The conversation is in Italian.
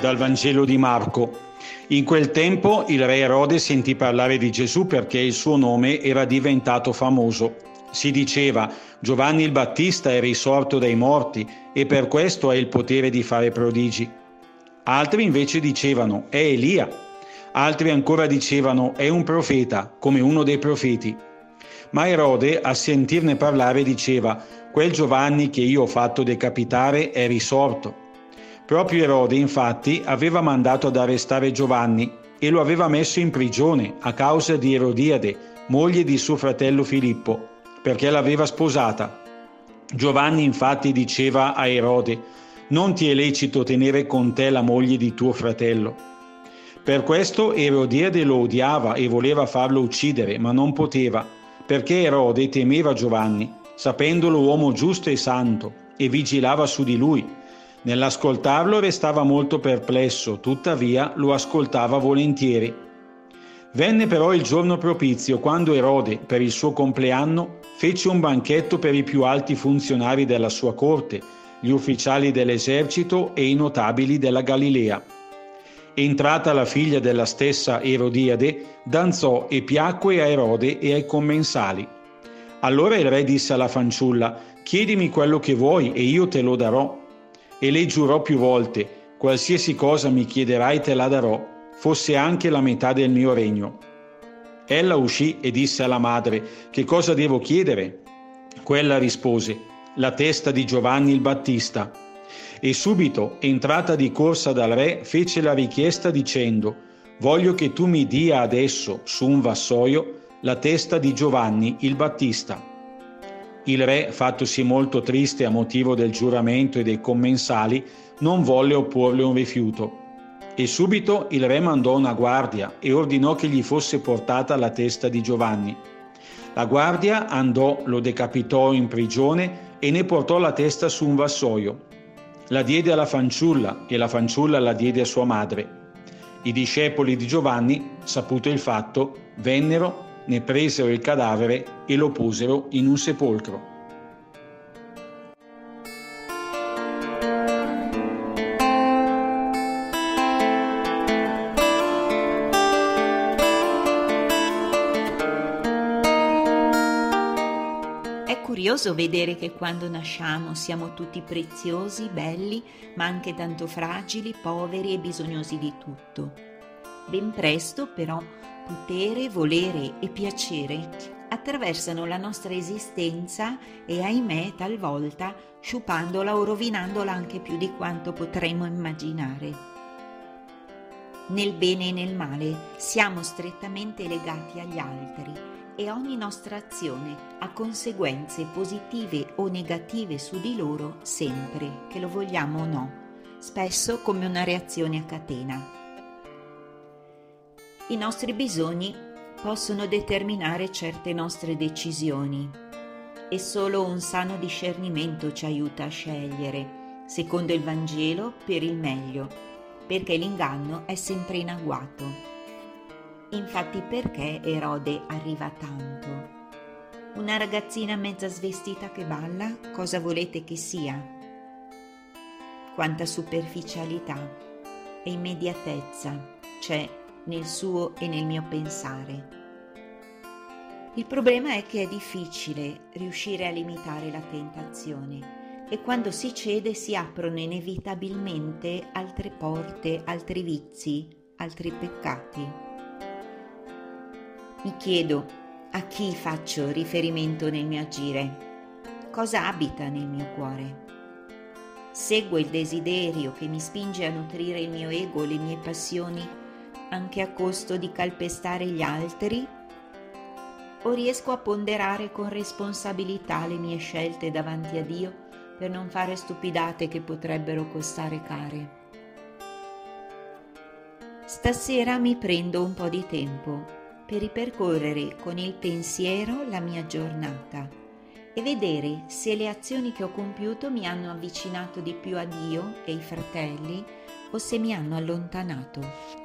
dal Vangelo di Marco. In quel tempo il re Erode sentì parlare di Gesù perché il suo nome era diventato famoso. Si diceva Giovanni il Battista è risorto dai morti e per questo ha il potere di fare prodigi. Altri invece dicevano è Elia. Altri ancora dicevano è un profeta, come uno dei profeti. Ma Erode, a sentirne parlare, diceva quel Giovanni che io ho fatto decapitare è risorto. Proprio Erode, infatti, aveva mandato ad arrestare Giovanni e lo aveva messo in prigione a causa di Erodiade, moglie di suo fratello Filippo, perché l'aveva sposata. Giovanni infatti diceva a Erode, non ti è lecito tenere con te la moglie di tuo fratello. Per questo Erodiade lo odiava e voleva farlo uccidere, ma non poteva, perché Erode temeva Giovanni, sapendolo uomo giusto e santo, e vigilava su di lui Nell'ascoltarlo restava molto perplesso, tuttavia lo ascoltava volentieri. Venne però il giorno propizio quando Erode, per il suo compleanno, fece un banchetto per i più alti funzionari della sua corte, gli ufficiali dell'esercito e i notabili della Galilea. Entrata la figlia della stessa Erodiade, danzò e piacque a Erode e ai commensali. Allora il re disse alla fanciulla, chiedimi quello che vuoi e io te lo darò. E lei giurò più volte, qualsiasi cosa mi chiederai te la darò, fosse anche la metà del mio regno. Ella uscì e disse alla madre, che cosa devo chiedere? Quella rispose, la testa di Giovanni il Battista. E subito, entrata di corsa dal re, fece la richiesta dicendo, voglio che tu mi dia adesso, su un vassoio, la testa di Giovanni il Battista. Il re, fattosi molto triste a motivo del giuramento e dei commensali, non volle opporle un rifiuto. E subito il re mandò una guardia e ordinò che gli fosse portata la testa di Giovanni. La guardia andò, lo decapitò in prigione e ne portò la testa su un vassoio. La diede alla fanciulla e la fanciulla la diede a sua madre. I discepoli di Giovanni, saputo il fatto, vennero ne presero il cadavere e lo posero in un sepolcro. È curioso vedere che quando nasciamo siamo tutti preziosi, belli, ma anche tanto fragili, poveri e bisognosi di tutto. Ben presto, però, potere, volere e piacere attraversano la nostra esistenza e ahimè talvolta sciupandola o rovinandola anche più di quanto potremmo immaginare. Nel bene e nel male siamo strettamente legati agli altri e ogni nostra azione ha conseguenze positive o negative su di loro sempre, che lo vogliamo o no, spesso come una reazione a catena. I nostri bisogni possono determinare certe nostre decisioni e solo un sano discernimento ci aiuta a scegliere, secondo il Vangelo, per il meglio, perché l'inganno è sempre in agguato. Infatti perché Erode arriva tanto? Una ragazzina mezza svestita che balla, cosa volete che sia? Quanta superficialità e immediatezza c'è nel suo e nel mio pensare. Il problema è che è difficile riuscire a limitare la tentazione e quando si cede si aprono inevitabilmente altre porte, altri vizi, altri peccati. Mi chiedo a chi faccio riferimento nel mio agire, cosa abita nel mio cuore. Seguo il desiderio che mi spinge a nutrire il mio ego, le mie passioni anche a costo di calpestare gli altri? O riesco a ponderare con responsabilità le mie scelte davanti a Dio per non fare stupidate che potrebbero costare care? Stasera mi prendo un po' di tempo per ripercorrere con il pensiero la mia giornata e vedere se le azioni che ho compiuto mi hanno avvicinato di più a Dio e ai fratelli o se mi hanno allontanato.